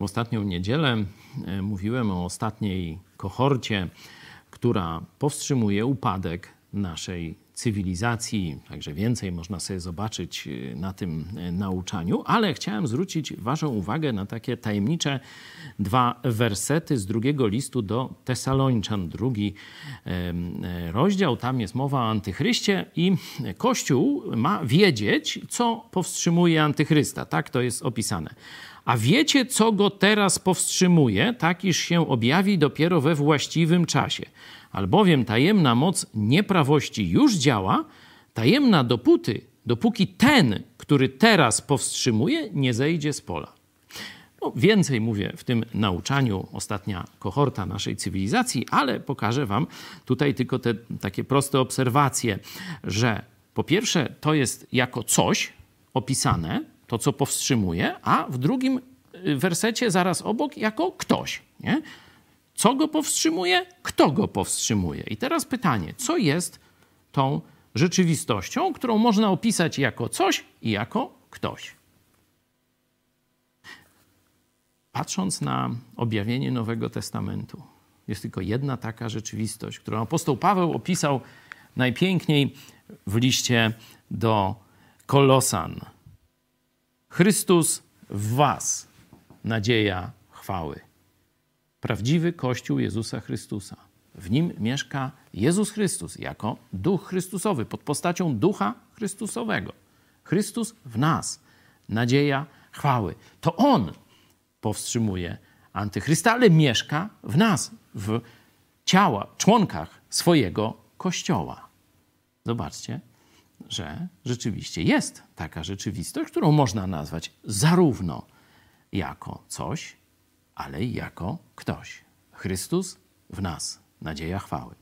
W ostatnią niedzielę e, mówiłem o ostatniej kohorcie, która powstrzymuje upadek naszej cywilizacji. Także więcej można sobie zobaczyć e, na tym e, nauczaniu, ale chciałem zwrócić Waszą uwagę na takie tajemnicze dwa wersety z drugiego listu do Tesalończan, drugi rozdział. Tam jest mowa o antychryście i Kościół ma wiedzieć, co powstrzymuje antychrysta. Tak to jest opisane. A wiecie, co go teraz powstrzymuje, tak iż się objawi dopiero we właściwym czasie. Albowiem tajemna moc nieprawości już działa, tajemna dopóty, dopóki ten, który teraz powstrzymuje, nie zejdzie z pola. No, więcej mówię w tym nauczaniu, ostatnia kohorta naszej cywilizacji, ale pokażę Wam tutaj tylko te takie proste obserwacje, że po pierwsze to jest jako coś opisane, to co powstrzymuje, a w drugim y, wersecie zaraz obok jako ktoś. Nie? Co go powstrzymuje? Kto go powstrzymuje? I teraz pytanie, co jest tą rzeczywistością, którą można opisać jako coś i jako ktoś? Patrząc na objawienie Nowego Testamentu, jest tylko jedna taka rzeczywistość, którą apostoł Paweł opisał najpiękniej w liście do Kolosan. Chrystus w Was, nadzieja chwały. Prawdziwy Kościół Jezusa Chrystusa. W nim mieszka Jezus Chrystus jako Duch Chrystusowy, pod postacią Ducha Chrystusowego. Chrystus w nas, nadzieja chwały. To On powstrzymuje antychrysta, ale mieszka w nas, w ciała, członkach swojego Kościoła. Zobaczcie, że rzeczywiście jest taka rzeczywistość, którą można nazwać zarówno jako coś, ale i jako ktoś. Chrystus w nas, nadzieja chwały.